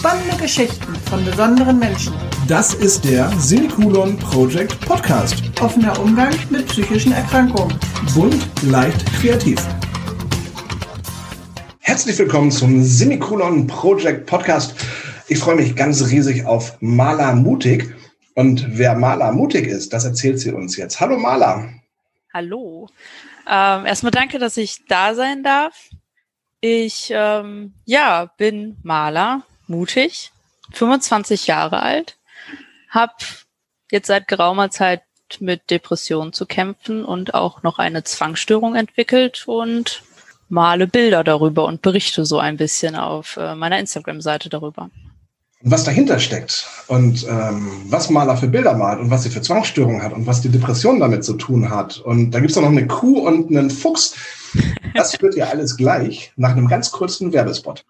Spannende Geschichten von besonderen Menschen. Das ist der Semikolon Project Podcast. Offener Umgang mit psychischen Erkrankungen. Bunt, leicht, kreativ. Herzlich willkommen zum Semikolon Project Podcast. Ich freue mich ganz riesig auf Maler Mutig. Und wer Maler Mutig ist, das erzählt sie uns jetzt. Hallo Maler. Hallo. Ähm, erstmal danke, dass ich da sein darf. Ich ähm, ja bin Maler, mutig, 25 Jahre alt, habe jetzt seit geraumer Zeit mit Depressionen zu kämpfen und auch noch eine Zwangsstörung entwickelt und male Bilder darüber und berichte so ein bisschen auf äh, meiner Instagram-Seite darüber. Was dahinter steckt und ähm, was Maler für Bilder malt und was sie für Zwangsstörungen hat und was die Depression damit zu tun hat. Und da gibt es noch eine Kuh und einen Fuchs. Das wird ja alles gleich nach einem ganz kurzen Werbespot.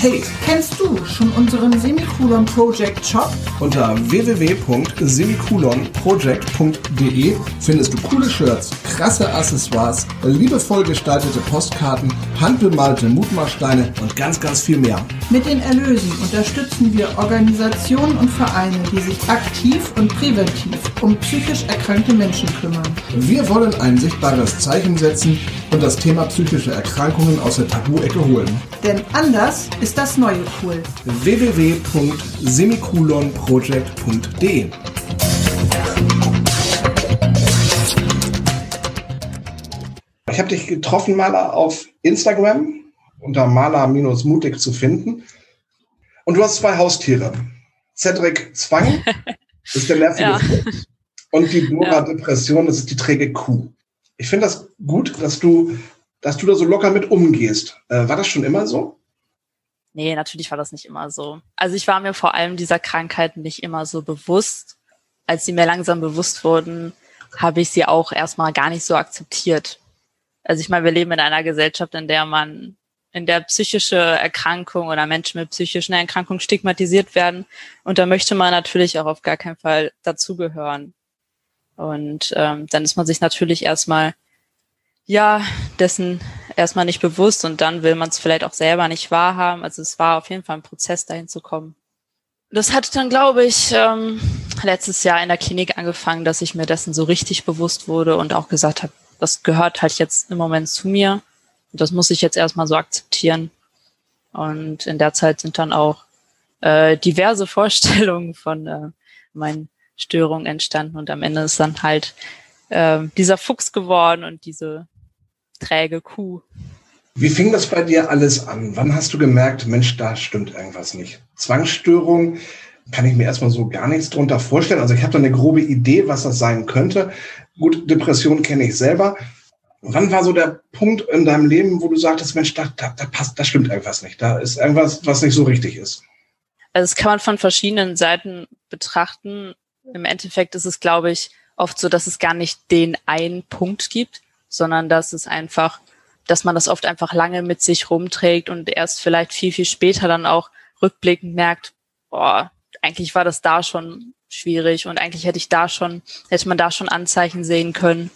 Hey, kennst du schon unseren Semikolon Project Shop? Unter www.semikolonproject.de findest du coole Shirts, krasse Accessoires, liebevoll gestaltete Postkarten, handbemalte Mutmachsteine und ganz, ganz viel mehr. Mit den Erlösen unterstützen wir Organisationen und Vereine, die sich aktiv und präventiv um psychisch erkrankte Menschen kümmern. Wir wollen ein sichtbares Zeichen setzen und das Thema psychische Erkrankungen aus der Tabu-Ecke holen. Denn anders ist das neue cool. www.semikolonproject.de Ich habe dich getroffen, Maler, auf Instagram unter Maler-mutig zu finden. Und du hast zwei Haustiere. Cedric Zwang ist der nervige ja. und die Dora ja. Depression, das ist die träge Kuh. Ich finde das gut, dass du, dass du da so locker mit umgehst. Äh, war das schon immer so? Nee, natürlich war das nicht immer so. Also ich war mir vor allem dieser Krankheit nicht immer so bewusst. Als sie mir langsam bewusst wurden, habe ich sie auch erstmal gar nicht so akzeptiert. Also ich meine, wir leben in einer Gesellschaft, in der man, in der psychische Erkrankung oder Menschen mit psychischen Erkrankungen stigmatisiert werden. Und da möchte man natürlich auch auf gar keinen Fall dazugehören. Und ähm, dann ist man sich natürlich erstmal ja dessen erstmal nicht bewusst und dann will man es vielleicht auch selber nicht wahrhaben. Also es war auf jeden Fall ein Prozess, dahin zu kommen. Das hat dann, glaube ich, ähm, letztes Jahr in der Klinik angefangen, dass ich mir dessen so richtig bewusst wurde und auch gesagt habe, das gehört halt jetzt im Moment zu mir. Und das muss ich jetzt erstmal so akzeptieren. Und in der Zeit sind dann auch äh, diverse Vorstellungen von äh, meinen Störungen entstanden und am Ende ist dann halt äh, dieser Fuchs geworden und diese träge Kuh. Wie fing das bei dir alles an? Wann hast du gemerkt, Mensch, da stimmt irgendwas nicht? Zwangsstörung, kann ich mir erstmal so gar nichts drunter vorstellen. Also ich habe da eine grobe Idee, was das sein könnte. Gut, Depression kenne ich selber. Wann war so der Punkt in deinem Leben, wo du sagtest, Mensch, da, da, da passt, da stimmt irgendwas nicht. Da ist irgendwas, was nicht so richtig ist? Also das kann man von verschiedenen Seiten betrachten. Im Endeffekt ist es, glaube ich, oft so, dass es gar nicht den einen Punkt gibt, sondern dass es einfach, dass man das oft einfach lange mit sich rumträgt und erst vielleicht viel, viel später dann auch rückblickend merkt, boah, eigentlich war das da schon schwierig und eigentlich hätte ich da schon, hätte man da schon Anzeichen sehen können.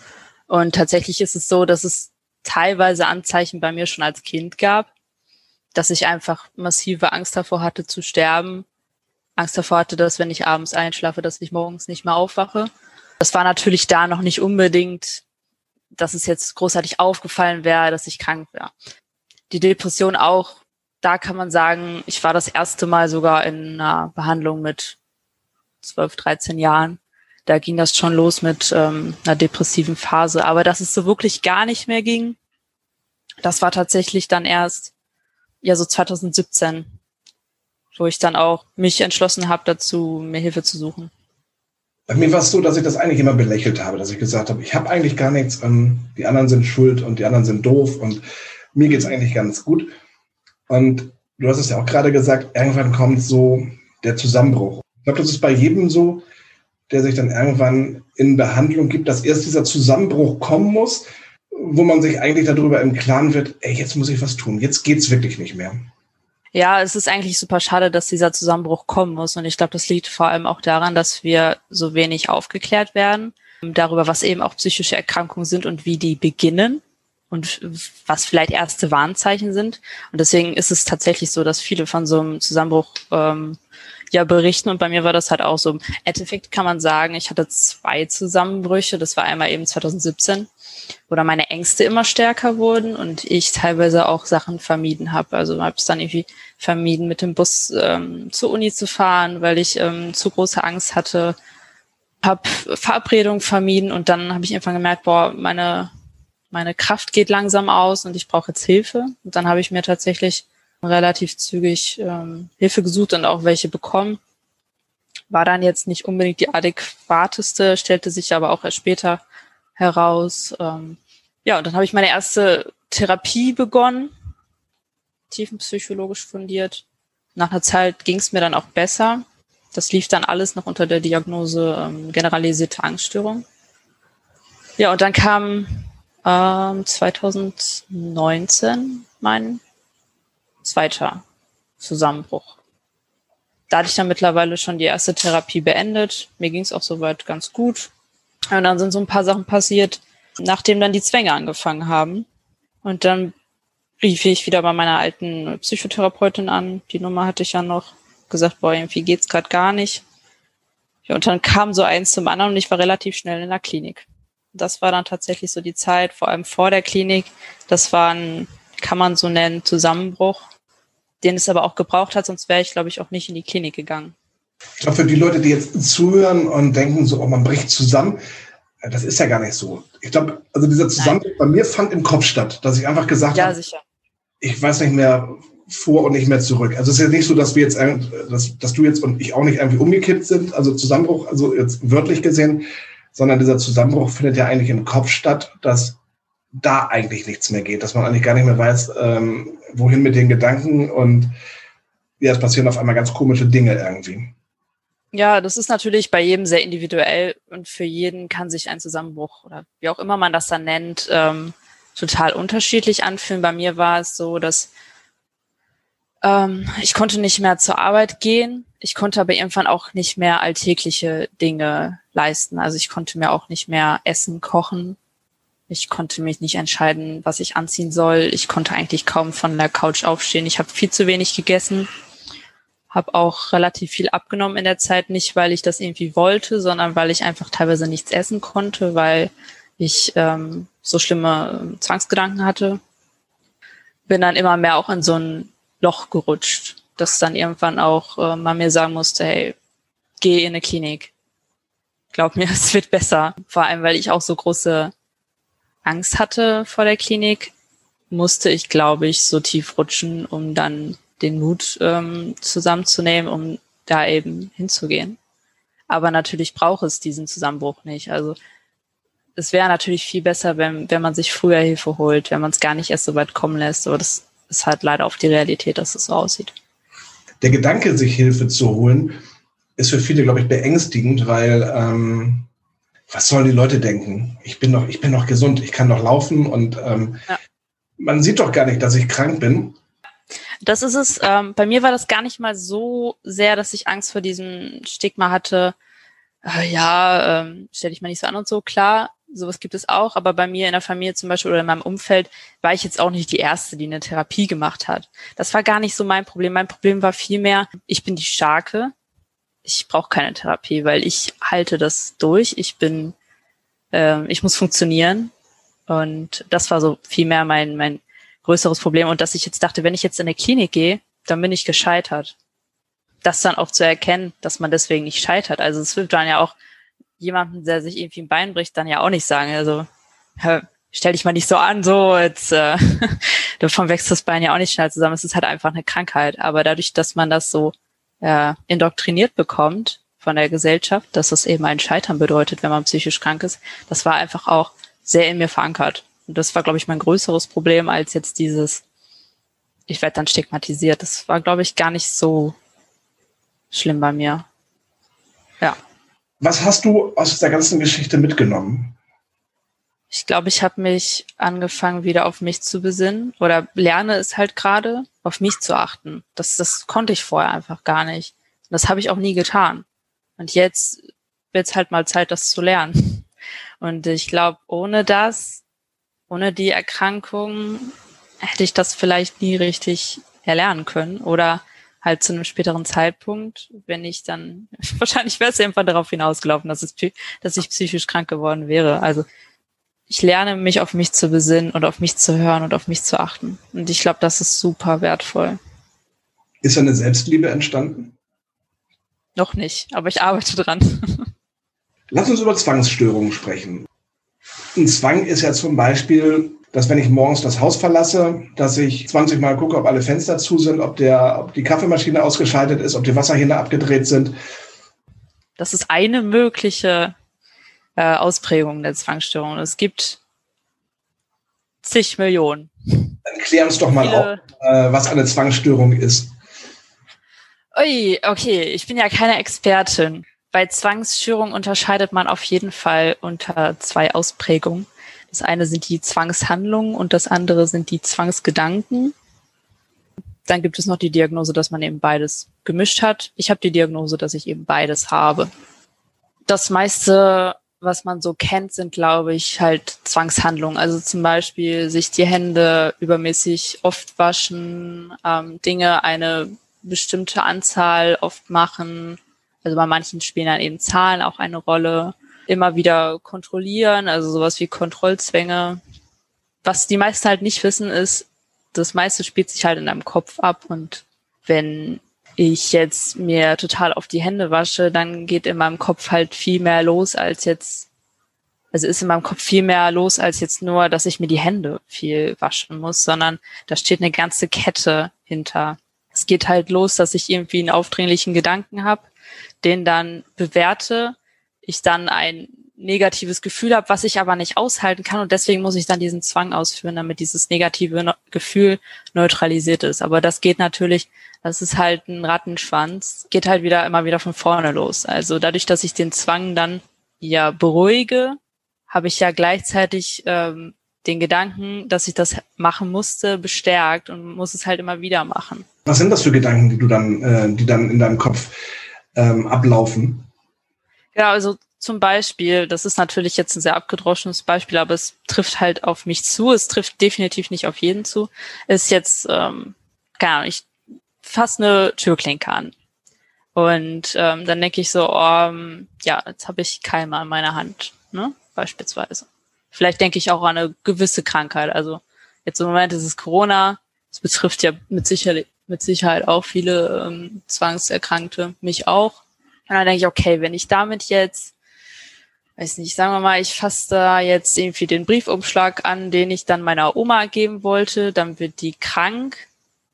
Und tatsächlich ist es so, dass es teilweise Anzeichen bei mir schon als Kind gab, dass ich einfach massive Angst davor hatte zu sterben. Angst davor hatte, dass wenn ich abends einschlafe, dass ich morgens nicht mehr aufwache. Das war natürlich da noch nicht unbedingt dass es jetzt großartig aufgefallen wäre, dass ich krank wäre. Die Depression auch, da kann man sagen, ich war das erste Mal sogar in einer Behandlung mit 12, 13 Jahren. Da ging das schon los mit ähm, einer depressiven Phase. Aber dass es so wirklich gar nicht mehr ging, das war tatsächlich dann erst, ja, so 2017, wo ich dann auch mich entschlossen habe, dazu mir Hilfe zu suchen. Bei mir war es so, dass ich das eigentlich immer belächelt habe, dass ich gesagt habe, ich habe eigentlich gar nichts, ähm, die anderen sind schuld und die anderen sind doof und mir geht's eigentlich ganz gut. Und du hast es ja auch gerade gesagt, irgendwann kommt so der Zusammenbruch. Ich glaube, das ist bei jedem so, der sich dann irgendwann in Behandlung gibt, dass erst dieser Zusammenbruch kommen muss, wo man sich eigentlich darüber im Klaren wird, ey, jetzt muss ich was tun, jetzt geht's wirklich nicht mehr. Ja, es ist eigentlich super schade, dass dieser Zusammenbruch kommen muss. Und ich glaube, das liegt vor allem auch daran, dass wir so wenig aufgeklärt werden darüber, was eben auch psychische Erkrankungen sind und wie die beginnen. und was vielleicht erste Warnzeichen sind. Und deswegen ist es tatsächlich so, dass viele von so einem Zusammenbruch ähm, ja berichten. Und bei mir war das halt auch so. Im Endeffekt kann man sagen, ich hatte zwei Zusammenbrüche. Das war einmal eben 2017, dann meine Ängste immer stärker wurden und ich teilweise auch Sachen vermieden habe. Also habe es dann irgendwie vermieden, mit dem Bus ähm, zur Uni zu fahren, weil ich ähm, zu große Angst hatte. Habe Verabredungen vermieden und dann habe ich irgendwann gemerkt, boah, meine meine Kraft geht langsam aus und ich brauche jetzt Hilfe. Und dann habe ich mir tatsächlich relativ zügig ähm, Hilfe gesucht und auch welche bekommen. War dann jetzt nicht unbedingt die adäquateste, stellte sich aber auch erst später heraus. Ähm, ja, und dann habe ich meine erste Therapie begonnen, tiefenpsychologisch fundiert. Nach einer Zeit ging es mir dann auch besser. Das lief dann alles noch unter der Diagnose ähm, generalisierte Angststörung. Ja, und dann kam ähm, 2019 mein zweiter Zusammenbruch. Da hatte ich dann mittlerweile schon die erste Therapie beendet. Mir ging es auch soweit ganz gut. Und dann sind so ein paar Sachen passiert, nachdem dann die Zwänge angefangen haben. Und dann rief ich wieder bei meiner alten Psychotherapeutin an. Die Nummer hatte ich ja noch gesagt, boah, irgendwie geht's gerade gar nicht. Ja, und dann kam so eins zum anderen und ich war relativ schnell in der Klinik. Das war dann tatsächlich so die Zeit, vor allem vor der Klinik. Das war ein, kann man so nennen, Zusammenbruch, den es aber auch gebraucht hat, sonst wäre ich, glaube ich, auch nicht in die Klinik gegangen. Ich glaube, für die Leute, die jetzt zuhören und denken, so, oh, man bricht zusammen, äh, das ist ja gar nicht so. Ich glaube, also dieser Zusammenbruch bei mir fand im Kopf statt, dass ich einfach gesagt ja, habe, sicher. ich weiß nicht mehr vor und nicht mehr zurück. Also es ist ja nicht so, dass wir jetzt, dass, dass du jetzt und ich auch nicht irgendwie umgekippt sind, also Zusammenbruch, also jetzt wörtlich gesehen, sondern dieser Zusammenbruch findet ja eigentlich im Kopf statt, dass da eigentlich nichts mehr geht, dass man eigentlich gar nicht mehr weiß, ähm, wohin mit den Gedanken und ja, es passieren auf einmal ganz komische Dinge irgendwie. Ja, das ist natürlich bei jedem sehr individuell und für jeden kann sich ein Zusammenbruch oder wie auch immer man das dann nennt, ähm, total unterschiedlich anfühlen. Bei mir war es so, dass ähm, ich konnte nicht mehr zur Arbeit gehen. Ich konnte aber irgendwann auch nicht mehr alltägliche Dinge leisten. Also ich konnte mir auch nicht mehr Essen kochen. Ich konnte mich nicht entscheiden, was ich anziehen soll. Ich konnte eigentlich kaum von der Couch aufstehen. Ich habe viel zu wenig gegessen. Habe auch relativ viel abgenommen in der Zeit, nicht weil ich das irgendwie wollte, sondern weil ich einfach teilweise nichts essen konnte, weil ich ähm, so schlimme ähm, Zwangsgedanken hatte. Bin dann immer mehr auch in so ein Loch gerutscht, dass dann irgendwann auch äh, man mir sagen musste, hey, geh in eine Klinik. Glaub mir, es wird besser. Vor allem, weil ich auch so große Angst hatte vor der Klinik, musste ich, glaube ich, so tief rutschen, um dann den Mut ähm, zusammenzunehmen, um da eben hinzugehen. Aber natürlich braucht es diesen Zusammenbruch nicht. Also es wäre natürlich viel besser, wenn, wenn man sich früher Hilfe holt, wenn man es gar nicht erst so weit kommen lässt. Aber das ist halt leider auf die Realität, dass es so aussieht. Der Gedanke, sich Hilfe zu holen, ist für viele, glaube ich, beängstigend, weil ähm, was sollen die Leute denken? Ich bin noch, ich bin noch gesund, ich kann noch laufen und ähm, ja. man sieht doch gar nicht, dass ich krank bin. Das ist es. Ähm, bei mir war das gar nicht mal so sehr, dass ich Angst vor diesem Stigma hatte. Äh, ja, ähm, stell dich mal nicht so an und so. Klar, sowas gibt es auch, aber bei mir in der Familie zum Beispiel oder in meinem Umfeld war ich jetzt auch nicht die Erste, die eine Therapie gemacht hat. Das war gar nicht so mein Problem. Mein Problem war vielmehr, ich bin die Starke. Ich brauche keine Therapie, weil ich halte das durch. Ich bin, äh, ich muss funktionieren. Und das war so vielmehr mein, mein größeres Problem. Und dass ich jetzt dachte, wenn ich jetzt in eine Klinik gehe, dann bin ich gescheitert. Das dann auch zu erkennen, dass man deswegen nicht scheitert. Also es wird dann ja auch jemanden, der sich irgendwie ein Bein bricht, dann ja auch nicht sagen. Also stell dich mal nicht so an, so jetzt äh, davon wächst das Bein ja auch nicht schnell zusammen. Es ist halt einfach eine Krankheit. Aber dadurch, dass man das so äh, indoktriniert bekommt von der Gesellschaft, dass das eben ein Scheitern bedeutet, wenn man psychisch krank ist, das war einfach auch sehr in mir verankert. Und das war, glaube ich, mein größeres Problem als jetzt dieses, ich werde dann stigmatisiert. Das war, glaube ich, gar nicht so schlimm bei mir. Ja. Was hast du aus der ganzen Geschichte mitgenommen? Ich glaube, ich habe mich angefangen, wieder auf mich zu besinnen oder lerne es halt gerade, auf mich zu achten. Das, das konnte ich vorher einfach gar nicht. Das habe ich auch nie getan. Und jetzt wird es halt mal Zeit, das zu lernen. Und ich glaube, ohne das, ohne die Erkrankung hätte ich das vielleicht nie richtig erlernen können oder halt zu einem späteren Zeitpunkt, wenn ich dann, wahrscheinlich wäre es irgendwann darauf hinausgelaufen, dass, es, dass ich psychisch krank geworden wäre. Also ich lerne mich auf mich zu besinnen und auf mich zu hören und auf mich zu achten. Und ich glaube, das ist super wertvoll. Ist eine Selbstliebe entstanden? Noch nicht, aber ich arbeite dran. Lass uns über Zwangsstörungen sprechen. Ein Zwang ist ja zum Beispiel, dass wenn ich morgens das Haus verlasse, dass ich 20 Mal gucke, ob alle Fenster zu sind, ob, der, ob die Kaffeemaschine ausgeschaltet ist, ob die Wasserhähne abgedreht sind. Das ist eine mögliche äh, Ausprägung der Zwangsstörung. Es gibt zig Millionen. Dann klär uns doch mal auf, äh, was eine Zwangsstörung ist. Ui, okay, ich bin ja keine Expertin. Bei Zwangsstörung unterscheidet man auf jeden Fall unter zwei Ausprägungen. Das eine sind die Zwangshandlungen und das andere sind die Zwangsgedanken. Dann gibt es noch die Diagnose, dass man eben beides gemischt hat. Ich habe die Diagnose, dass ich eben beides habe. Das meiste, was man so kennt, sind, glaube ich, halt Zwangshandlungen. Also zum Beispiel sich die Hände übermäßig oft waschen, ähm, Dinge eine bestimmte Anzahl oft machen, also bei manchen spielen dann eben Zahlen auch eine Rolle. Immer wieder kontrollieren, also sowas wie Kontrollzwänge. Was die meisten halt nicht wissen, ist, das meiste spielt sich halt in deinem Kopf ab und wenn ich jetzt mir total auf die Hände wasche, dann geht in meinem Kopf halt viel mehr los als jetzt, also ist in meinem Kopf viel mehr los als jetzt nur, dass ich mir die Hände viel waschen muss, sondern da steht eine ganze Kette hinter. Es geht halt los, dass ich irgendwie einen aufdringlichen Gedanken habe den dann bewerte, ich dann ein negatives Gefühl habe, was ich aber nicht aushalten kann und deswegen muss ich dann diesen Zwang ausführen, damit dieses negative Gefühl neutralisiert ist. Aber das geht natürlich, das ist halt ein Rattenschwanz, geht halt wieder immer wieder von vorne los. Also dadurch, dass ich den Zwang dann ja beruhige, habe ich ja gleichzeitig ähm, den Gedanken, dass ich das machen musste, bestärkt und muss es halt immer wieder machen. Was sind das für Gedanken, die du dann, äh, die dann in deinem Kopf ähm, ablaufen? Ja, also zum Beispiel, das ist natürlich jetzt ein sehr abgedroschenes Beispiel, aber es trifft halt auf mich zu. Es trifft definitiv nicht auf jeden zu. Ist jetzt, ähm, keine Ahnung, ich fasse eine Türklinke an. Und ähm, dann denke ich so, oh, ja, jetzt habe ich Keime an meiner Hand, ne? Beispielsweise. Vielleicht denke ich auch an eine gewisse Krankheit. Also jetzt im Moment ist es Corona. Es betrifft ja mit Sicherheit, mit Sicherheit auch viele ähm, Zwangserkrankte, mich auch. Und dann denke ich, okay, wenn ich damit jetzt, weiß nicht, sagen wir mal, ich fasse da jetzt irgendwie den Briefumschlag an, den ich dann meiner Oma geben wollte, dann wird die krank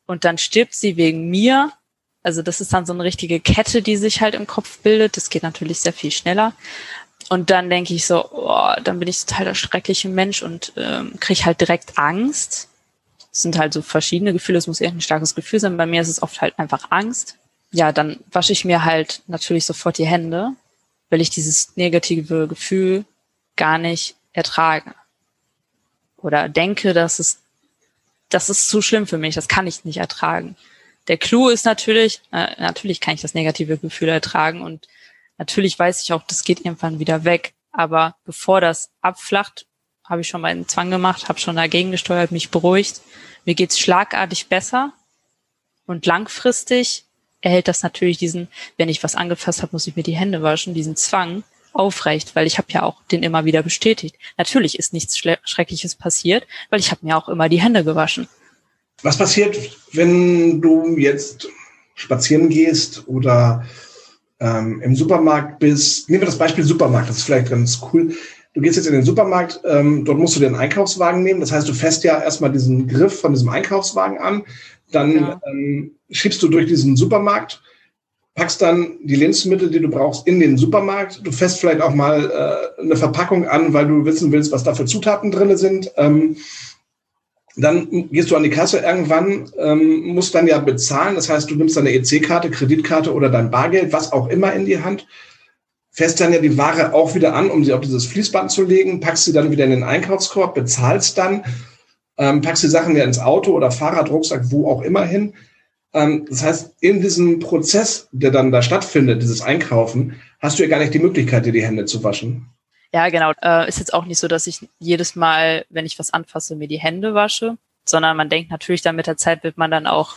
und dann stirbt sie wegen mir. Also das ist dann so eine richtige Kette, die sich halt im Kopf bildet. Das geht natürlich sehr viel schneller. Und dann denke ich so, oh, dann bin ich total der schreckliche Mensch und ähm, kriege halt direkt Angst es sind halt so verschiedene Gefühle, es muss irgendein starkes Gefühl sein. Bei mir ist es oft halt einfach Angst. Ja, dann wasche ich mir halt natürlich sofort die Hände, weil ich dieses negative Gefühl gar nicht ertrage. Oder denke, dass es, das ist zu schlimm für mich, das kann ich nicht ertragen. Der Clou ist natürlich, äh, natürlich kann ich das negative Gefühl ertragen und natürlich weiß ich auch, das geht irgendwann wieder weg. Aber bevor das abflacht, habe ich schon meinen Zwang gemacht, habe schon dagegen gesteuert, mich beruhigt. Mir geht's schlagartig besser und langfristig erhält das natürlich diesen, wenn ich was angefasst habe, muss ich mir die Hände waschen, diesen Zwang aufrecht, weil ich habe ja auch den immer wieder bestätigt. Natürlich ist nichts Schreckliches passiert, weil ich habe mir auch immer die Hände gewaschen. Was passiert, wenn du jetzt spazieren gehst oder ähm, im Supermarkt bist? Nehmen wir das Beispiel Supermarkt, das ist vielleicht ganz cool du gehst jetzt in den Supermarkt, ähm, dort musst du den Einkaufswagen nehmen. Das heißt, du fässt ja erstmal diesen Griff von diesem Einkaufswagen an, dann ja. ähm, schiebst du durch diesen Supermarkt, packst dann die Lebensmittel, die du brauchst, in den Supermarkt. Du fässt vielleicht auch mal äh, eine Verpackung an, weil du wissen willst, was da für Zutaten drin sind. Ähm, dann gehst du an die Kasse irgendwann, ähm, musst dann ja bezahlen. Das heißt, du nimmst deine EC-Karte, Kreditkarte oder dein Bargeld, was auch immer in die Hand fährst dann ja die Ware auch wieder an, um sie auf dieses Fließband zu legen, packst sie dann wieder in den Einkaufskorb, bezahlst dann, ähm, packst die Sachen ja ins Auto oder Fahrrad, Rucksack, wo auch immer hin. Ähm, das heißt, in diesem Prozess, der dann da stattfindet, dieses Einkaufen, hast du ja gar nicht die Möglichkeit, dir die Hände zu waschen. Ja, genau. Äh, ist jetzt auch nicht so, dass ich jedes Mal, wenn ich was anfasse, mir die Hände wasche, sondern man denkt natürlich dann mit der Zeit wird man dann auch,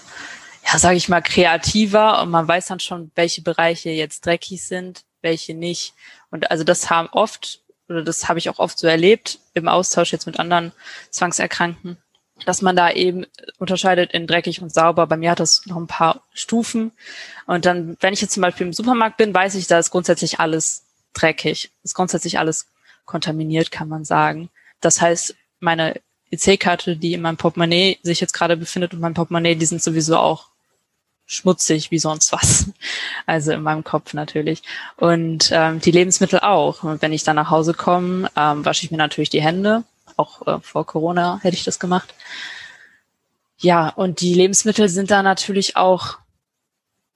ja, sage ich mal, kreativer und man weiß dann schon, welche Bereiche jetzt dreckig sind, welche nicht. Und also das haben oft, oder das habe ich auch oft so erlebt im Austausch jetzt mit anderen Zwangserkrankten, dass man da eben unterscheidet in dreckig und sauber. Bei mir hat das noch ein paar Stufen. Und dann, wenn ich jetzt zum Beispiel im Supermarkt bin, weiß ich, da ist grundsätzlich alles dreckig. Ist grundsätzlich alles kontaminiert, kann man sagen. Das heißt, meine EC-Karte, die in meinem Portemonnaie sich jetzt gerade befindet und mein Portemonnaie, die sind sowieso auch schmutzig wie sonst was. Also in meinem Kopf natürlich. Und ähm, die Lebensmittel auch. Und wenn ich dann nach Hause komme, ähm, wasche ich mir natürlich die Hände. Auch äh, vor Corona hätte ich das gemacht. Ja, und die Lebensmittel sind da natürlich auch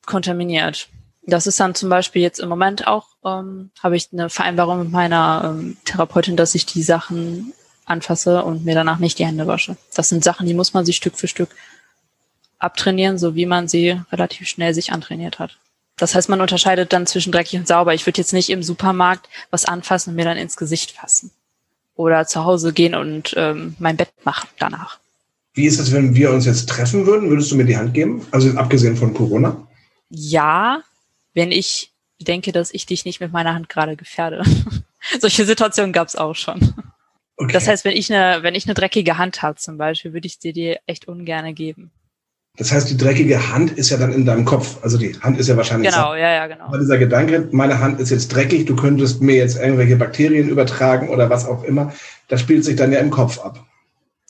kontaminiert. Das ist dann zum Beispiel jetzt im Moment auch, ähm, habe ich eine Vereinbarung mit meiner ähm, Therapeutin, dass ich die Sachen anfasse und mir danach nicht die Hände wasche. Das sind Sachen, die muss man sich Stück für Stück abtrainieren, so wie man sie relativ schnell sich antrainiert hat. Das heißt, man unterscheidet dann zwischen dreckig und sauber. Ich würde jetzt nicht im Supermarkt was anfassen und mir dann ins Gesicht fassen. Oder zu Hause gehen und ähm, mein Bett machen danach. Wie ist es, wenn wir uns jetzt treffen würden? Würdest du mir die Hand geben? Also abgesehen von Corona? Ja, wenn ich denke, dass ich dich nicht mit meiner Hand gerade gefährde. Solche Situationen gab es auch schon. Okay. Das heißt, wenn ich eine, wenn ich eine dreckige Hand habe zum Beispiel, würde ich dir echt ungern geben. Das heißt, die dreckige Hand ist ja dann in deinem Kopf. Also die Hand ist ja wahrscheinlich. Genau, satt. ja, ja, genau. Aber dieser Gedanke, meine Hand ist jetzt dreckig, du könntest mir jetzt irgendwelche Bakterien übertragen oder was auch immer, das spielt sich dann ja im Kopf ab.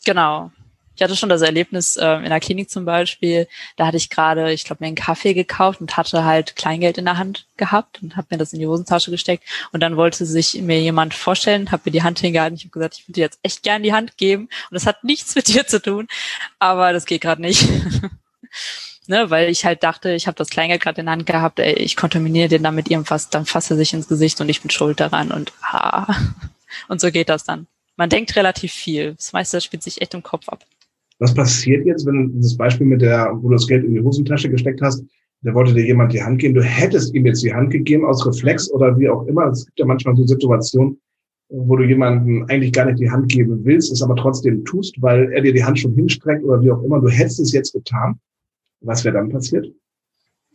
Genau. Ich hatte schon das Erlebnis äh, in der Klinik zum Beispiel, da hatte ich gerade, ich glaube, mir einen Kaffee gekauft und hatte halt Kleingeld in der Hand gehabt und habe mir das in die Hosentasche gesteckt und dann wollte sich mir jemand vorstellen, habe mir die Hand hingehalten, ich habe gesagt, ich würde dir jetzt echt gern die Hand geben und das hat nichts mit dir zu tun, aber das geht gerade nicht. ne, weil ich halt dachte, ich habe das Kleingeld gerade in der Hand gehabt, ey, ich kontaminiere den damit irgendwas, dann fasse er sich ins Gesicht und ich bin schuld daran und ah. Und so geht das dann. Man denkt relativ viel. Das meiste spielt sich echt im Kopf ab. Was passiert jetzt, wenn das Beispiel mit der, wo du das Geld in die Hosentasche gesteckt hast, der wollte dir jemand die Hand geben, du hättest ihm jetzt die Hand gegeben aus Reflex oder wie auch immer. Es gibt ja manchmal so Situationen, wo du jemandem eigentlich gar nicht die Hand geben willst, es aber trotzdem tust, weil er dir die Hand schon hinstreckt oder wie auch immer. Du hättest es jetzt getan. Was wäre dann passiert?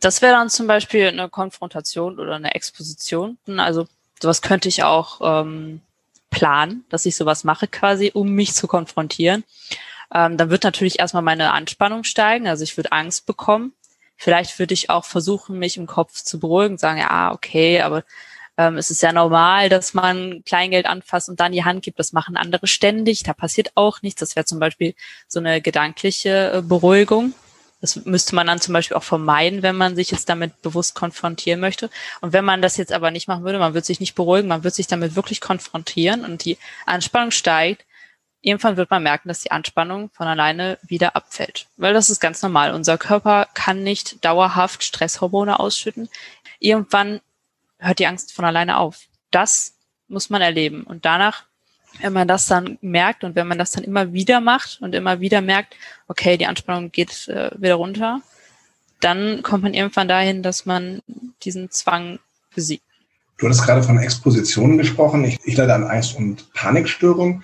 Das wäre dann zum Beispiel eine Konfrontation oder eine Exposition. Also sowas könnte ich auch ähm, planen, dass ich sowas mache quasi, um mich zu konfrontieren ähm, dann wird natürlich erstmal meine Anspannung steigen. Also ich würde Angst bekommen. Vielleicht würde ich auch versuchen, mich im Kopf zu beruhigen, sagen, ja, okay, aber ähm, es ist ja normal, dass man Kleingeld anfasst und dann die Hand gibt. Das machen andere ständig. Da passiert auch nichts. Das wäre zum Beispiel so eine gedankliche äh, Beruhigung. Das müsste man dann zum Beispiel auch vermeiden, wenn man sich jetzt damit bewusst konfrontieren möchte. Und wenn man das jetzt aber nicht machen würde, man wird sich nicht beruhigen, man wird sich damit wirklich konfrontieren und die Anspannung steigt, irgendwann wird man merken, dass die Anspannung von alleine wieder abfällt. Weil das ist ganz normal. Unser Körper kann nicht dauerhaft Stresshormone ausschütten. Irgendwann hört die Angst von alleine auf. Das muss man erleben. Und danach, wenn man das dann merkt und wenn man das dann immer wieder macht und immer wieder merkt, okay, die Anspannung geht äh, wieder runter, dann kommt man irgendwann dahin, dass man diesen Zwang besiegt. Du hattest gerade von Expositionen gesprochen. Ich, ich leide an Angst- und Panikstörung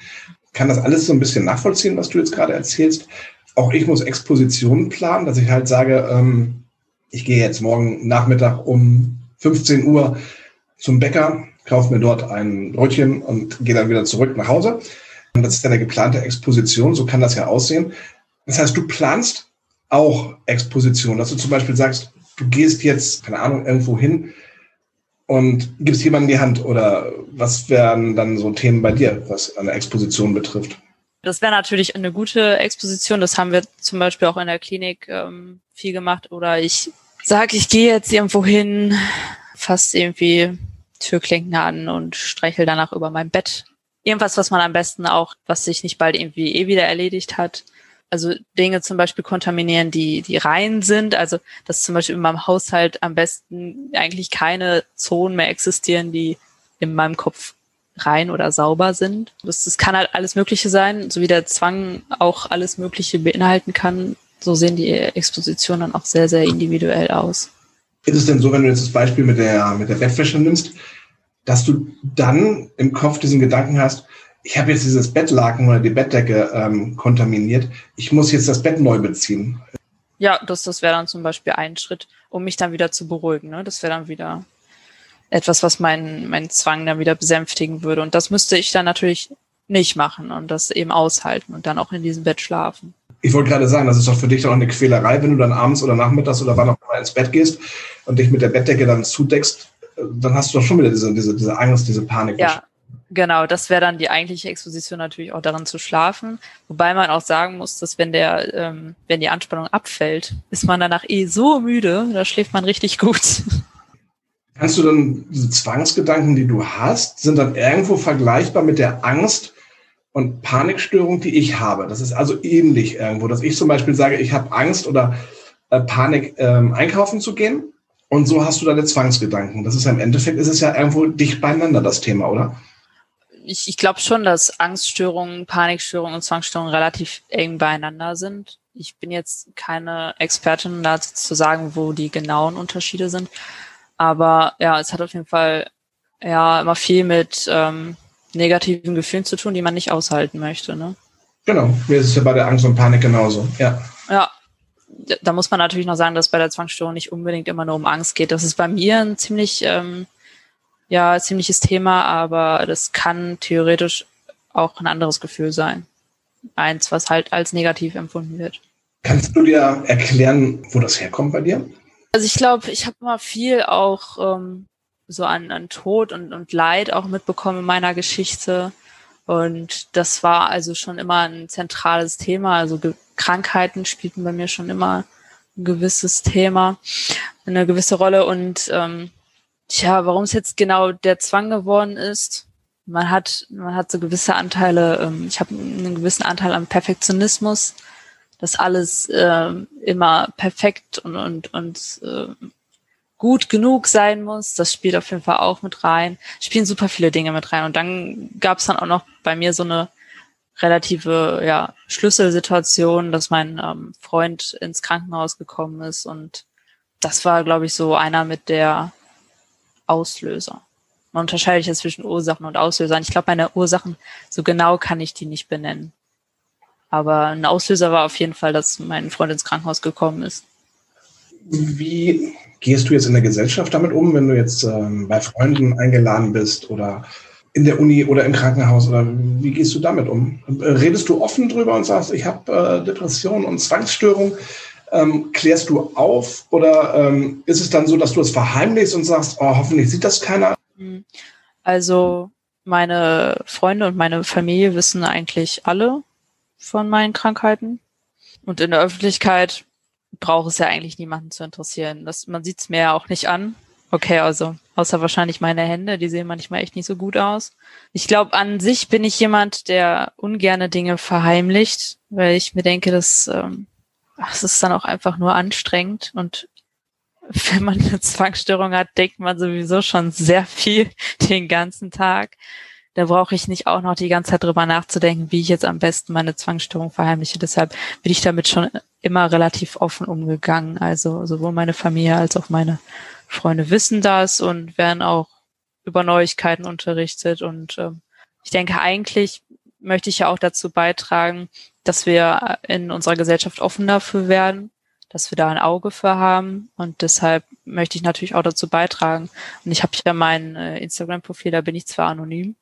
kann das alles so ein bisschen nachvollziehen, was du jetzt gerade erzählst. Auch ich muss Expositionen planen, dass ich halt sage, ähm, ich gehe jetzt morgen Nachmittag um 15 Uhr zum Bäcker, kaufe mir dort ein Brötchen und gehe dann wieder zurück nach Hause. Und das ist dann eine geplante Exposition, so kann das ja aussehen. Das heißt, du planst auch Exposition, dass du zum Beispiel sagst, du gehst jetzt, keine Ahnung, irgendwo hin und gibst jemandem die Hand oder was wären dann so Themen bei dir, was eine Exposition betrifft? Das wäre natürlich eine gute Exposition. Das haben wir zum Beispiel auch in der Klinik ähm, viel gemacht. Oder ich sage, ich gehe jetzt irgendwo hin, fast irgendwie Türklinken an und streichel danach über mein Bett. Irgendwas, was man am besten auch, was sich nicht bald irgendwie eh wieder erledigt hat also Dinge zum Beispiel kontaminieren, die, die rein sind. Also, dass zum Beispiel in meinem Haushalt am besten eigentlich keine Zonen mehr existieren, die in meinem Kopf rein oder sauber sind. Das, das kann halt alles Mögliche sein, so wie der Zwang auch alles Mögliche beinhalten kann. So sehen die Expositionen dann auch sehr, sehr individuell aus. Ist es denn so, wenn du jetzt das Beispiel mit der, mit der Bettwäsche nimmst, dass du dann im Kopf diesen Gedanken hast, ich habe jetzt dieses Bettlaken oder die Bettdecke ähm, kontaminiert, ich muss jetzt das Bett neu beziehen. Ja, das, das wäre dann zum Beispiel ein Schritt, um mich dann wieder zu beruhigen. Ne? Das wäre dann wieder etwas, was meinen mein Zwang dann wieder besänftigen würde. Und das müsste ich dann natürlich nicht machen und das eben aushalten und dann auch in diesem Bett schlafen. Ich wollte gerade sagen, das ist doch für dich doch eine Quälerei, wenn du dann abends oder nachmittags oder wann auch immer ins Bett gehst und dich mit der Bettdecke dann zudeckst, dann hast du doch schon wieder diese, diese, diese Angst, diese Panik. Ja, genau. Das wäre dann die eigentliche Exposition natürlich auch darin zu schlafen. Wobei man auch sagen muss, dass wenn der, ähm, wenn die Anspannung abfällt, ist man danach eh so müde, da schläft man richtig gut. Kannst du dann diese Zwangsgedanken, die du hast, sind dann irgendwo vergleichbar mit der Angst, und Panikstörung, die ich habe. Das ist also ähnlich irgendwo, dass ich zum Beispiel sage, ich habe Angst oder äh, Panik, ähm, einkaufen zu gehen. Und so hast du deine Zwangsgedanken. Das ist im Endeffekt, ist es ja irgendwo dicht beieinander, das Thema, oder? Ich, ich glaube schon, dass Angststörungen, Panikstörungen und Zwangsstörungen relativ eng beieinander sind. Ich bin jetzt keine Expertin dazu zu sagen, wo die genauen Unterschiede sind. Aber ja, es hat auf jeden Fall ja immer viel mit ähm, negativen Gefühlen zu tun, die man nicht aushalten möchte. Ne? Genau, mir ist es ja bei der Angst und Panik genauso, ja. Ja, da muss man natürlich noch sagen, dass bei der Zwangsstörung nicht unbedingt immer nur um Angst geht. Das ist bei mir ein ziemlich, ähm, ja, ziemliches Thema, aber das kann theoretisch auch ein anderes Gefühl sein. Eins, was halt als negativ empfunden wird. Kannst du dir erklären, wo das herkommt bei dir? Also ich glaube, ich habe immer viel auch ähm, so an, an Tod und, und Leid auch mitbekommen in meiner Geschichte. Und das war also schon immer ein zentrales Thema. Also Ge Krankheiten spielten bei mir schon immer ein gewisses Thema, eine gewisse Rolle. Und ähm, tja, warum es jetzt genau der Zwang geworden ist, man hat, man hat so gewisse Anteile, ähm, ich habe einen gewissen Anteil am Perfektionismus, dass alles äh, immer perfekt und, und, und äh, gut genug sein muss. Das spielt auf jeden Fall auch mit rein. Spielen super viele Dinge mit rein. Und dann gab es dann auch noch bei mir so eine relative ja, Schlüsselsituation, dass mein ähm, Freund ins Krankenhaus gekommen ist. Und das war, glaube ich, so einer mit der Auslöser. Man unterscheidet jetzt zwischen Ursachen und Auslösern. Ich glaube, meine Ursachen, so genau kann ich die nicht benennen. Aber ein Auslöser war auf jeden Fall, dass mein Freund ins Krankenhaus gekommen ist. Wie gehst du jetzt in der Gesellschaft damit um, wenn du jetzt ähm, bei Freunden eingeladen bist oder in der Uni oder im Krankenhaus? Oder wie gehst du damit um? Redest du offen drüber und sagst, ich habe äh, Depressionen und Zwangsstörungen? Ähm, klärst du auf oder ähm, ist es dann so, dass du es verheimlichst und sagst, oh, hoffentlich sieht das keiner? Also meine Freunde und meine Familie wissen eigentlich alle von meinen Krankheiten. Und in der Öffentlichkeit braucht es ja eigentlich niemanden zu interessieren. Das, man sieht es mir ja auch nicht an. Okay, also außer wahrscheinlich meine Hände, die sehen manchmal echt nicht so gut aus. Ich glaube, an sich bin ich jemand, der ungerne Dinge verheimlicht, weil ich mir denke, dass ähm, ach, ist dann auch einfach nur anstrengend und wenn man eine Zwangsstörung hat, denkt man sowieso schon sehr viel den ganzen Tag. Da brauche ich nicht auch noch die ganze Zeit drüber nachzudenken, wie ich jetzt am besten meine Zwangsstörung verheimliche. Deshalb bin ich damit schon immer relativ offen umgegangen. Also sowohl meine Familie als auch meine Freunde wissen das und werden auch über Neuigkeiten unterrichtet. Und ähm, ich denke, eigentlich möchte ich ja auch dazu beitragen, dass wir in unserer Gesellschaft offen dafür werden, dass wir da ein Auge für haben. Und deshalb möchte ich natürlich auch dazu beitragen. Und ich habe ja mein äh, Instagram-Profil, da bin ich zwar anonym,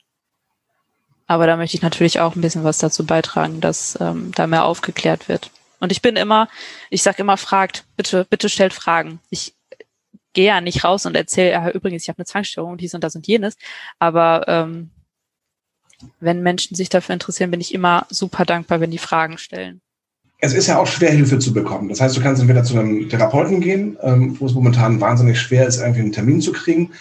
aber da möchte ich natürlich auch ein bisschen was dazu beitragen, dass ähm, da mehr aufgeklärt wird. Und ich bin immer, ich sage immer, fragt, bitte, bitte stellt Fragen. Ich gehe ja nicht raus und erzähle, ja, übrigens, ich habe eine Zwangsstörung und dies und das und jenes. Aber ähm, wenn Menschen sich dafür interessieren, bin ich immer super dankbar, wenn die Fragen stellen. Es ist ja auch schwer, Hilfe zu bekommen. Das heißt, du kannst entweder zu einem Therapeuten gehen, ähm, wo es momentan wahnsinnig schwer ist, irgendwie einen Termin zu kriegen,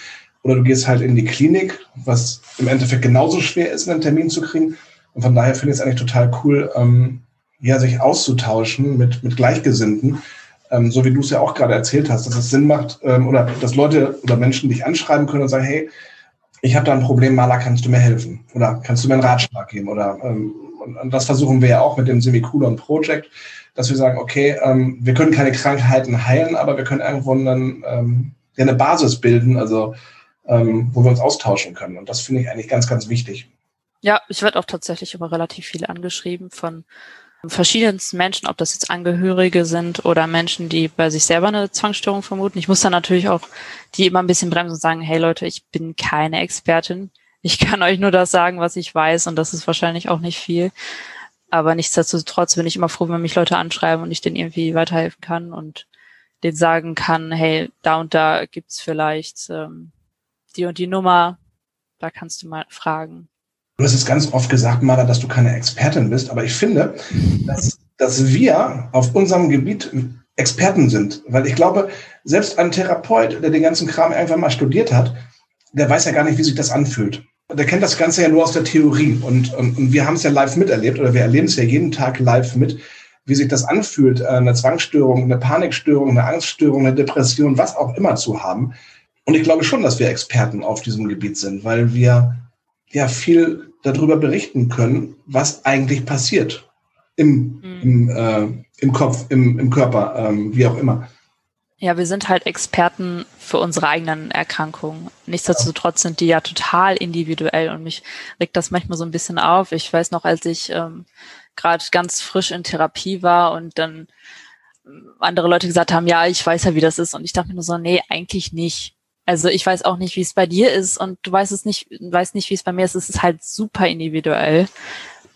oder du gehst halt in die Klinik, was im Endeffekt genauso schwer ist, einen Termin zu kriegen. Und von daher finde ich es eigentlich total cool, ähm, ja, sich auszutauschen mit, mit Gleichgesinnten, ähm, so wie du es ja auch gerade erzählt hast, dass es Sinn macht oder dass Leute oder Menschen dich anschreiben können und sagen, hey, ich habe da ein Problem, Maler, kannst du mir helfen? Oder kannst du mir einen Ratschlag geben? Oder ähm, und das versuchen wir ja auch mit dem Semikolon Project, dass wir sagen, okay, ähm, wir können keine Krankheiten heilen, aber wir können irgendwo einen, ähm, eine Basis bilden, also ähm, wo wir uns austauschen können. Und das finde ich eigentlich ganz, ganz wichtig. Ja, ich werde auch tatsächlich immer relativ viel angeschrieben von verschiedensten Menschen, ob das jetzt Angehörige sind oder Menschen, die bei sich selber eine Zwangsstörung vermuten. Ich muss dann natürlich auch die immer ein bisschen bremsen und sagen, hey Leute, ich bin keine Expertin. Ich kann euch nur das sagen, was ich weiß und das ist wahrscheinlich auch nicht viel. Aber nichtsdestotrotz bin ich immer froh, wenn mich Leute anschreiben und ich denen irgendwie weiterhelfen kann und denen sagen kann, hey, da und da gibt's vielleicht ähm, die und die Nummer, da kannst du mal fragen. Du hast es ganz oft gesagt, Mara, dass du keine Expertin bist, aber ich finde, dass, dass wir auf unserem Gebiet Experten sind. Weil ich glaube, selbst ein Therapeut, der den ganzen Kram einfach mal studiert hat, der weiß ja gar nicht, wie sich das anfühlt. Der kennt das Ganze ja nur aus der Theorie. Und, und, und wir haben es ja live miterlebt oder wir erleben es ja jeden Tag live mit, wie sich das anfühlt, äh, eine Zwangsstörung, eine Panikstörung, eine Angststörung, eine Depression, was auch immer zu haben. Und ich glaube schon, dass wir Experten auf diesem Gebiet sind, weil wir ja viel darüber berichten können, was eigentlich passiert im, mhm. im, äh, im Kopf, im, im Körper, ähm, wie auch immer. Ja, wir sind halt Experten für unsere eigenen Erkrankungen. Nichtsdestotrotz sind die ja total individuell und mich regt das manchmal so ein bisschen auf. Ich weiß noch, als ich ähm, gerade ganz frisch in Therapie war und dann andere Leute gesagt haben, ja, ich weiß ja, wie das ist. Und ich dachte mir nur so, nee, eigentlich nicht. Also ich weiß auch nicht, wie es bei dir ist und du weißt es nicht, weißt nicht, wie es bei mir ist. Es ist halt super individuell.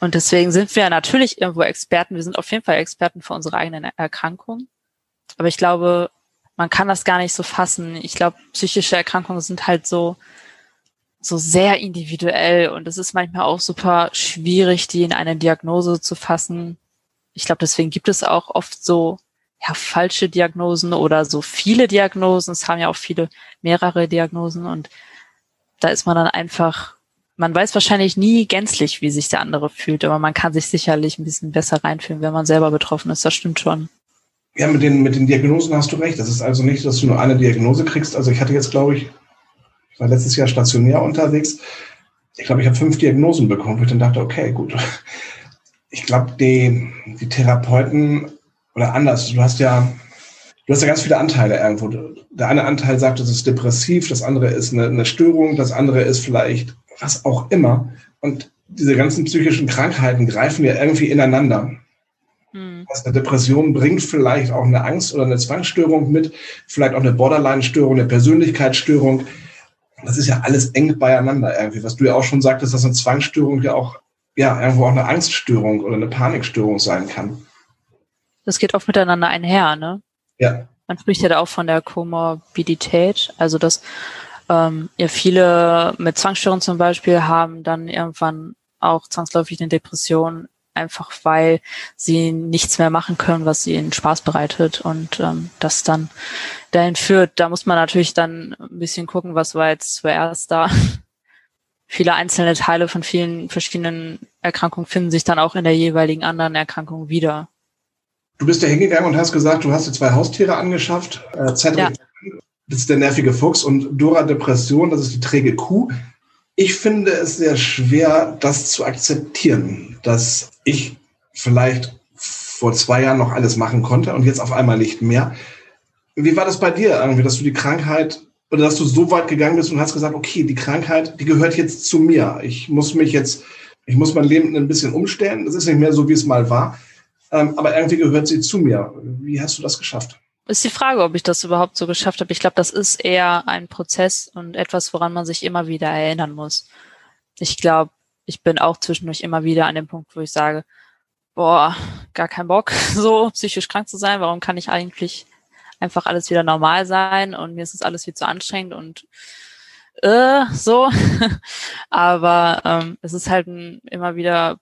Und deswegen sind wir natürlich irgendwo Experten. Wir sind auf jeden Fall Experten für unsere eigenen Erkrankungen. Aber ich glaube, man kann das gar nicht so fassen. Ich glaube, psychische Erkrankungen sind halt so, so sehr individuell und es ist manchmal auch super schwierig, die in eine Diagnose zu fassen. Ich glaube, deswegen gibt es auch oft so ja, falsche Diagnosen oder so viele Diagnosen. Es haben ja auch viele mehrere Diagnosen und da ist man dann einfach, man weiß wahrscheinlich nie gänzlich, wie sich der andere fühlt, aber man kann sich sicherlich ein bisschen besser reinfühlen, wenn man selber betroffen ist. Das stimmt schon. Ja, mit den, mit den Diagnosen hast du recht. Das ist also nicht, dass du nur eine Diagnose kriegst. Also ich hatte jetzt, glaube ich, ich war letztes Jahr stationär unterwegs. Ich glaube, ich habe fünf Diagnosen bekommen, wo ich dann dachte, okay, gut. Ich glaube, die, die Therapeuten oder anders. Du hast ja, du hast ja ganz viele Anteile irgendwo. Der eine Anteil sagt, es ist depressiv, das andere ist eine, eine Störung, das andere ist vielleicht was auch immer. Und diese ganzen psychischen Krankheiten greifen ja irgendwie ineinander. Hm. Eine Depression bringt vielleicht auch eine Angst oder eine Zwangsstörung mit, vielleicht auch eine Borderline-Störung, eine Persönlichkeitsstörung. Das ist ja alles eng beieinander irgendwie. Was du ja auch schon sagtest, dass eine Zwangsstörung ja auch, ja, irgendwo auch eine Angststörung oder eine Panikstörung sein kann das geht oft miteinander einher, ne? Ja. Man spricht ja da auch von der Komorbidität, also dass ähm, ja viele mit Zwangsstörungen zum Beispiel haben dann irgendwann auch zwangsläufig eine Depression, einfach weil sie nichts mehr machen können, was ihnen Spaß bereitet und ähm, das dann dahin führt. Da muss man natürlich dann ein bisschen gucken, was war jetzt zuerst da. Viele einzelne Teile von vielen verschiedenen Erkrankungen finden sich dann auch in der jeweiligen anderen Erkrankung wieder. Du bist ja hingegangen und hast gesagt, du hast dir zwei Haustiere angeschafft. Äh, Cedric, ja. das ist der nervige Fuchs und Dora Depression, das ist die träge Kuh. Ich finde es sehr schwer, das zu akzeptieren, dass ich vielleicht vor zwei Jahren noch alles machen konnte und jetzt auf einmal nicht mehr. Wie war das bei dir irgendwie, dass du die Krankheit oder dass du so weit gegangen bist und hast gesagt, okay, die Krankheit, die gehört jetzt zu mir. Ich muss mich jetzt, ich muss mein Leben ein bisschen umstellen. Das ist nicht mehr so, wie es mal war. Ähm, aber irgendwie gehört sie zu mir. Wie hast du das geschafft? Ist die Frage, ob ich das überhaupt so geschafft habe. Ich glaube, das ist eher ein Prozess und etwas, woran man sich immer wieder erinnern muss. Ich glaube, ich bin auch zwischendurch immer wieder an dem Punkt, wo ich sage, boah, gar kein Bock, so psychisch krank zu sein. Warum kann ich eigentlich einfach alles wieder normal sein und mir ist es alles viel zu anstrengend und äh, so. Aber ähm, es ist halt ein, immer wieder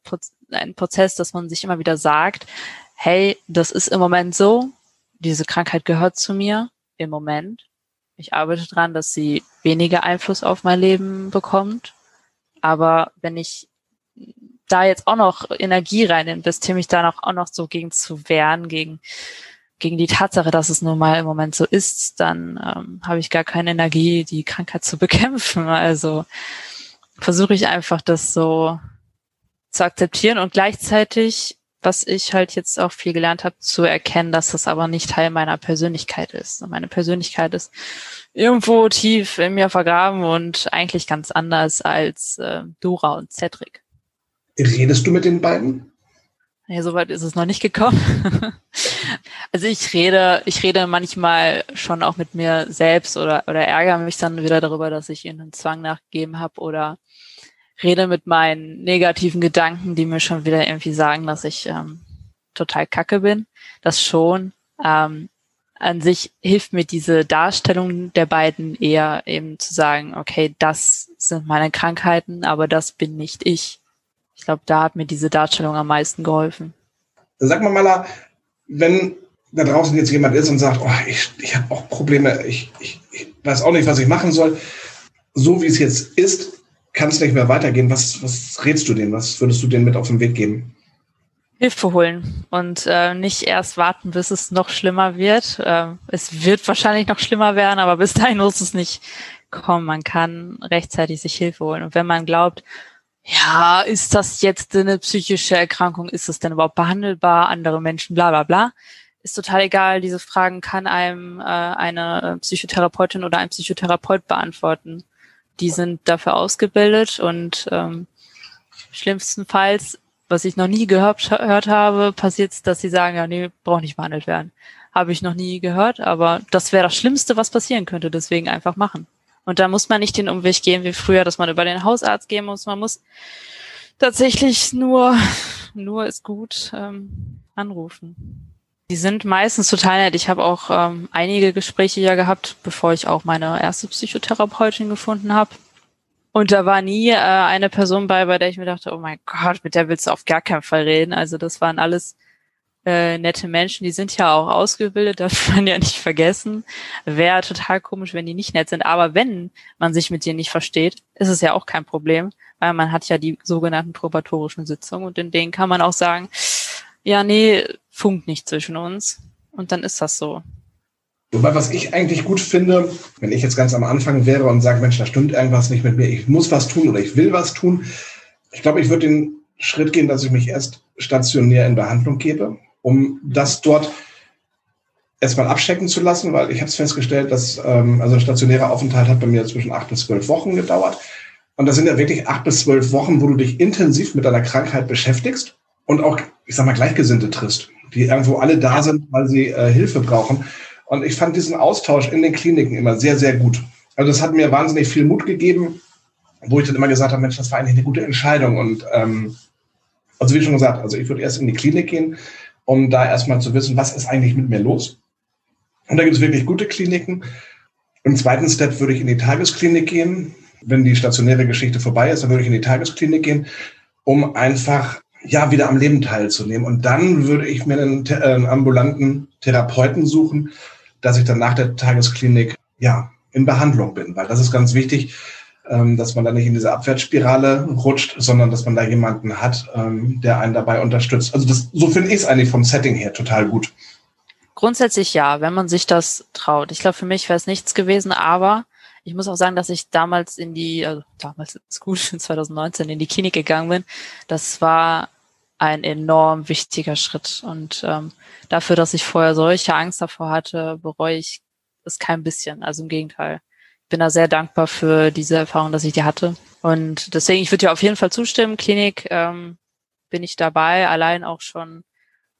ein Prozess, dass man sich immer wieder sagt, hey, das ist im Moment so, diese Krankheit gehört zu mir im Moment. Ich arbeite dran, dass sie weniger Einfluss auf mein Leben bekommt. Aber wenn ich da jetzt auch noch Energie rein investiere, mich da noch, auch noch so gegen zu wehren, gegen, gegen die Tatsache, dass es nun mal im Moment so ist, dann ähm, habe ich gar keine Energie, die Krankheit zu bekämpfen. Also versuche ich einfach, das so zu akzeptieren und gleichzeitig was ich halt jetzt auch viel gelernt habe, zu erkennen, dass das aber nicht Teil meiner Persönlichkeit ist. Meine Persönlichkeit ist irgendwo tief in mir vergraben und eigentlich ganz anders als äh, Dora und Cedric. Redest du mit den beiden? Ja, soweit ist es noch nicht gekommen. also ich rede, ich rede manchmal schon auch mit mir selbst oder, oder ärgere mich dann wieder darüber, dass ich ihnen einen Zwang nachgegeben habe oder rede mit meinen negativen Gedanken, die mir schon wieder irgendwie sagen, dass ich ähm, total kacke bin. Das schon. Ähm, an sich hilft mir diese Darstellung der beiden eher eben zu sagen, okay, das sind meine Krankheiten, aber das bin nicht ich. Ich glaube, da hat mir diese Darstellung am meisten geholfen. Sag mal, Mala, wenn da draußen jetzt jemand ist und sagt, oh, ich, ich habe auch Probleme, ich, ich, ich weiß auch nicht, was ich machen soll. So wie es jetzt ist, kann es nicht mehr weitergehen. Was, was rätst du denen? Was würdest du denen mit auf den Weg geben? Hilfe holen und äh, nicht erst warten, bis es noch schlimmer wird. Äh, es wird wahrscheinlich noch schlimmer werden, aber bis dahin muss es nicht kommen. Man kann rechtzeitig sich Hilfe holen. Und wenn man glaubt, ja, ist das jetzt eine psychische Erkrankung? Ist es denn überhaupt behandelbar? Andere Menschen, bla bla bla. Ist total egal. Diese Fragen kann einem äh, eine Psychotherapeutin oder ein Psychotherapeut beantworten die sind dafür ausgebildet und ähm, schlimmstenfalls, was ich noch nie gehört, gehört habe, passiert es, dass sie sagen, ja, nee, braucht nicht behandelt werden. Habe ich noch nie gehört, aber das wäre das Schlimmste, was passieren könnte, deswegen einfach machen. Und da muss man nicht den Umweg gehen wie früher, dass man über den Hausarzt gehen muss. Man muss tatsächlich nur, nur ist gut, ähm, anrufen. Die sind meistens total nett. Ich habe auch ähm, einige Gespräche ja gehabt, bevor ich auch meine erste Psychotherapeutin gefunden habe. Und da war nie äh, eine Person bei, bei der ich mir dachte, oh mein Gott, mit der willst du auf gar keinen Fall reden. Also das waren alles äh, nette Menschen, die sind ja auch ausgebildet, darf man ja nicht vergessen. Wäre total komisch, wenn die nicht nett sind. Aber wenn man sich mit denen nicht versteht, ist es ja auch kein Problem, weil man hat ja die sogenannten probatorischen Sitzungen und in denen kann man auch sagen, ja, nee, funkt nicht zwischen uns. Und dann ist das so. Wobei, was ich eigentlich gut finde, wenn ich jetzt ganz am Anfang wäre und sage, Mensch, da stimmt irgendwas nicht mit mir, ich muss was tun oder ich will was tun. Ich glaube, ich würde den Schritt gehen, dass ich mich erst stationär in Behandlung gebe, um das dort erstmal abchecken zu lassen, weil ich habe es festgestellt, dass ähm, also ein stationärer Aufenthalt hat bei mir zwischen acht und zwölf Wochen gedauert. Und das sind ja wirklich acht bis zwölf Wochen, wo du dich intensiv mit deiner Krankheit beschäftigst und auch, ich sag mal, Gleichgesinnte triffst, die irgendwo alle da sind, weil sie äh, Hilfe brauchen. Und ich fand diesen Austausch in den Kliniken immer sehr, sehr gut. Also das hat mir wahnsinnig viel Mut gegeben, wo ich dann immer gesagt habe, Mensch, das war eigentlich eine gute Entscheidung. Und ähm, also wie schon gesagt, also ich würde erst in die Klinik gehen, um da erstmal zu wissen, was ist eigentlich mit mir los. Und da gibt es wirklich gute Kliniken. Im zweiten Step würde ich in die Tagesklinik gehen. Wenn die stationäre Geschichte vorbei ist, dann würde ich in die Tagesklinik gehen, um einfach ja, wieder am Leben teilzunehmen. Und dann würde ich mir einen, äh, einen ambulanten Therapeuten suchen, dass ich dann nach der Tagesklinik ja in Behandlung bin, weil das ist ganz wichtig, ähm, dass man da nicht in diese Abwärtsspirale rutscht, sondern dass man da jemanden hat, ähm, der einen dabei unterstützt. Also das, so finde ich es eigentlich vom Setting her total gut. Grundsätzlich ja, wenn man sich das traut. Ich glaube, für mich wäre es nichts gewesen, aber ich muss auch sagen, dass ich damals in die, also damals ist gut, 2019 in die Klinik gegangen bin. Das war ein enorm wichtiger Schritt. Und ähm, dafür, dass ich vorher solche Angst davor hatte, bereue ich es kein bisschen. Also im Gegenteil. Ich bin da sehr dankbar für diese Erfahrung, dass ich die hatte. Und deswegen, ich würde dir auf jeden Fall zustimmen. Klinik ähm, bin ich dabei, allein auch schon,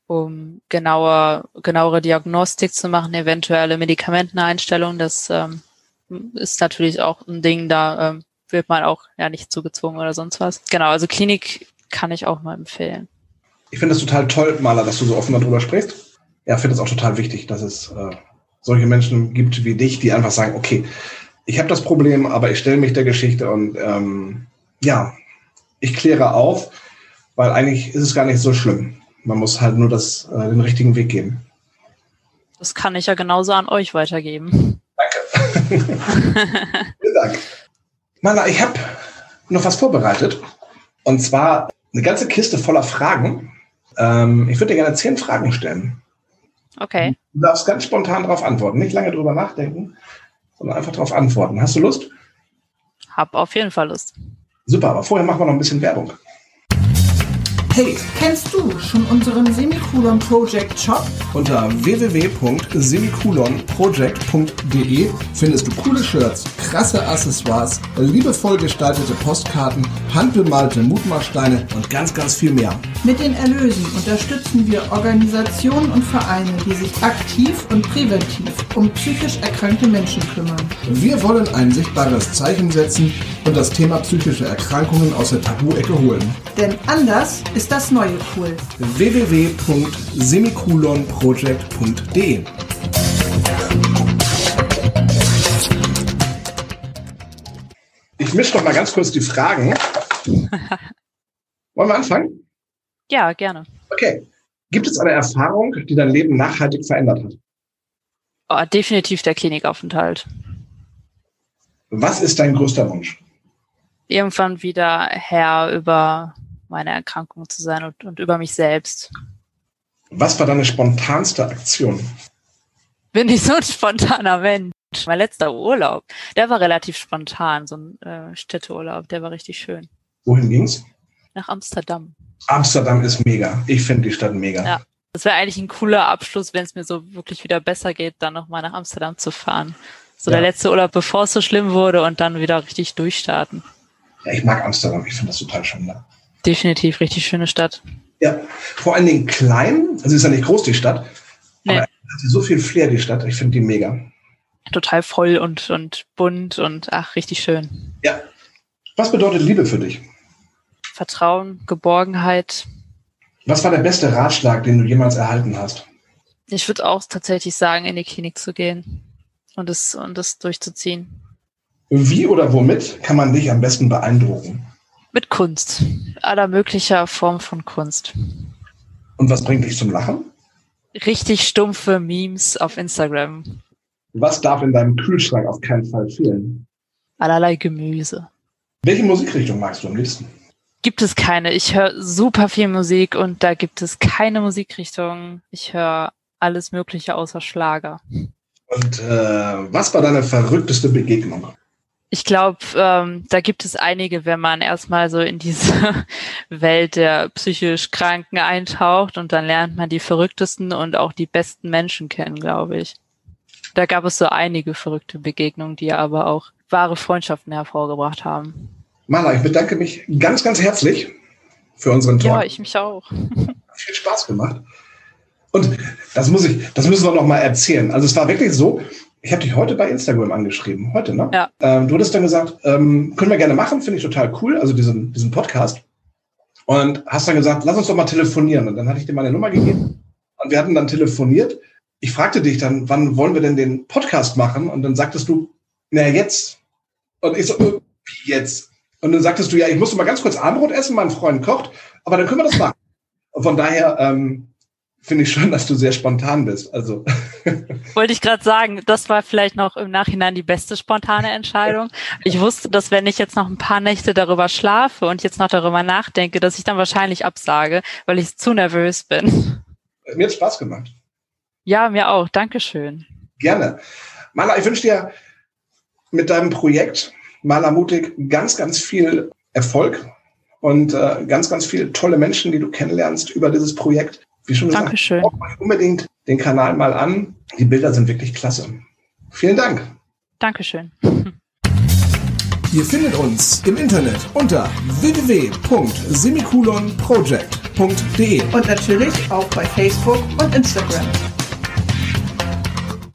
um genauer, genauere Diagnostik zu machen, eventuelle Medikamenteneinstellungen. Das ähm, ist natürlich auch ein Ding, da ähm, wird man auch ja nicht zugezwungen oder sonst was. Genau, also Klinik kann ich auch mal empfehlen. Ich finde es total toll, Maler, dass du so offen darüber sprichst. Ja, finde es auch total wichtig, dass es äh, solche Menschen gibt wie dich, die einfach sagen, okay, ich habe das Problem, aber ich stelle mich der Geschichte und ähm, ja, ich kläre auf, weil eigentlich ist es gar nicht so schlimm. Man muss halt nur das, äh, den richtigen Weg gehen. Das kann ich ja genauso an euch weitergeben. Danke. Vielen Dank. Mana, ich habe noch was vorbereitet. Und zwar eine ganze Kiste voller Fragen. Ähm, ich würde dir gerne zehn Fragen stellen. Okay. Du darfst ganz spontan darauf antworten. Nicht lange drüber nachdenken, sondern einfach darauf antworten. Hast du Lust? Hab auf jeden Fall Lust. Super, aber vorher machen wir noch ein bisschen Werbung. Hey, kennst du schon unseren Semikolon Project Shop? Unter www.semikolonproject.de findest du coole Shirts, krasse Accessoires, liebevoll gestaltete Postkarten, handbemalte Mutmachsteine und ganz, ganz viel mehr. Mit den Erlösen unterstützen wir Organisationen und Vereine, die sich aktiv und präventiv um psychisch erkrankte Menschen kümmern. Wir wollen ein sichtbares Zeichen setzen und das Thema psychische Erkrankungen aus der Tabu-Ecke holen. Denn anders ist das neue cool. www.semikolonproject.de Ich mische noch mal ganz kurz die Fragen. Wollen wir anfangen? Ja, gerne. Okay. Gibt es eine Erfahrung, die dein Leben nachhaltig verändert hat? Oh, definitiv der Klinikaufenthalt. Was ist dein größter Wunsch? Irgendwann wieder Herr über meine Erkrankung zu sein und, und über mich selbst. Was war deine spontanste Aktion? Bin ich so ein spontaner Mensch. Mein letzter Urlaub, der war relativ spontan, so ein äh, Städteurlaub, der war richtig schön. Wohin ging's? Nach Amsterdam. Amsterdam ist mega. Ich finde die Stadt mega. Ja. Das wäre eigentlich ein cooler Abschluss, wenn es mir so wirklich wieder besser geht, dann nochmal nach Amsterdam zu fahren. So Ja. der letzte Urlaub, bevor es so schlimm wurde und dann wieder richtig durchstarten. Ja, ich mag Amsterdam. Ich finde das total schön da. Definitiv richtig schöne Stadt. Ja, vor allen Dingen klein. Also ist ja nicht groß, die Stadt. Nee. Aber hat sie so viel Flair, die Stadt. Ich finde die mega. Total voll und, und bunt und ach, richtig schön. Ja. Was bedeutet Liebe für dich? Vertrauen, Geborgenheit. Was war der beste Ratschlag, den du jemals erhalten hast? Ich würde auch tatsächlich sagen, in die Klinik zu gehen und es, und es durchzuziehen. Wie oder womit kann man dich am besten beeindrucken? Mit Kunst. Aller möglicher Form von Kunst. Und was bringt dich zum Lachen? Richtig stumpfe Memes auf Instagram. Was darf in deinem Kühlschrank auf keinen Fall fehlen? Allerlei Gemüse. Welche Musikrichtung magst du am liebsten? Gibt es keine. Ich höre super viel Musik und da gibt es keine Musikrichtung. Ich höre alles Mögliche außer Schlager. Und äh, was war deine verrückteste Begegnung? Ich glaube, ähm, da gibt es einige, wenn man erstmal so in diese Welt der psychisch Kranken eintaucht und dann lernt man die verrücktesten und auch die besten Menschen kennen, glaube ich. Da gab es so einige verrückte Begegnungen, die aber auch wahre Freundschaften hervorgebracht haben. Mala, ich bedanke mich ganz, ganz herzlich für unseren Talk. Ja, ich mich auch. Hat viel Spaß gemacht. Und das muss ich, das müssen wir noch mal erzählen. Also es war wirklich so, ich habe dich heute bei Instagram angeschrieben, heute, ne? Ja. Ähm, du hattest dann gesagt, ähm, können wir gerne machen, finde ich total cool, also diesen, diesen Podcast. Und hast dann gesagt, lass uns doch mal telefonieren. Und dann hatte ich dir meine Nummer gegeben und wir hatten dann telefoniert. Ich fragte dich dann, wann wollen wir denn den Podcast machen? Und dann sagtest du, na jetzt. Und ich so, äh, wie jetzt? Und dann sagtest du, ja, ich muss mal ganz kurz Abendbrot essen, mein Freund kocht, aber dann können wir das machen. Und von daher ähm, finde ich schon, dass du sehr spontan bist. Also Wollte ich gerade sagen, das war vielleicht noch im Nachhinein die beste spontane Entscheidung. Ich wusste, dass wenn ich jetzt noch ein paar Nächte darüber schlafe und jetzt noch darüber nachdenke, dass ich dann wahrscheinlich absage, weil ich zu nervös bin. mir hat Spaß gemacht. Ja, mir auch. Dankeschön. Gerne. Mala, ich wünsche dir mit deinem Projekt Maler Mutig ganz, ganz viel Erfolg und äh, ganz, ganz viele tolle Menschen, die du kennenlernst über dieses Projekt. Wie schon gesagt, Dankeschön. unbedingt den Kanal mal an. Die Bilder sind wirklich klasse. Vielen Dank. Dankeschön. Ihr findet uns im Internet unter www.semikolonproject.de. Und natürlich auch bei Facebook und Instagram.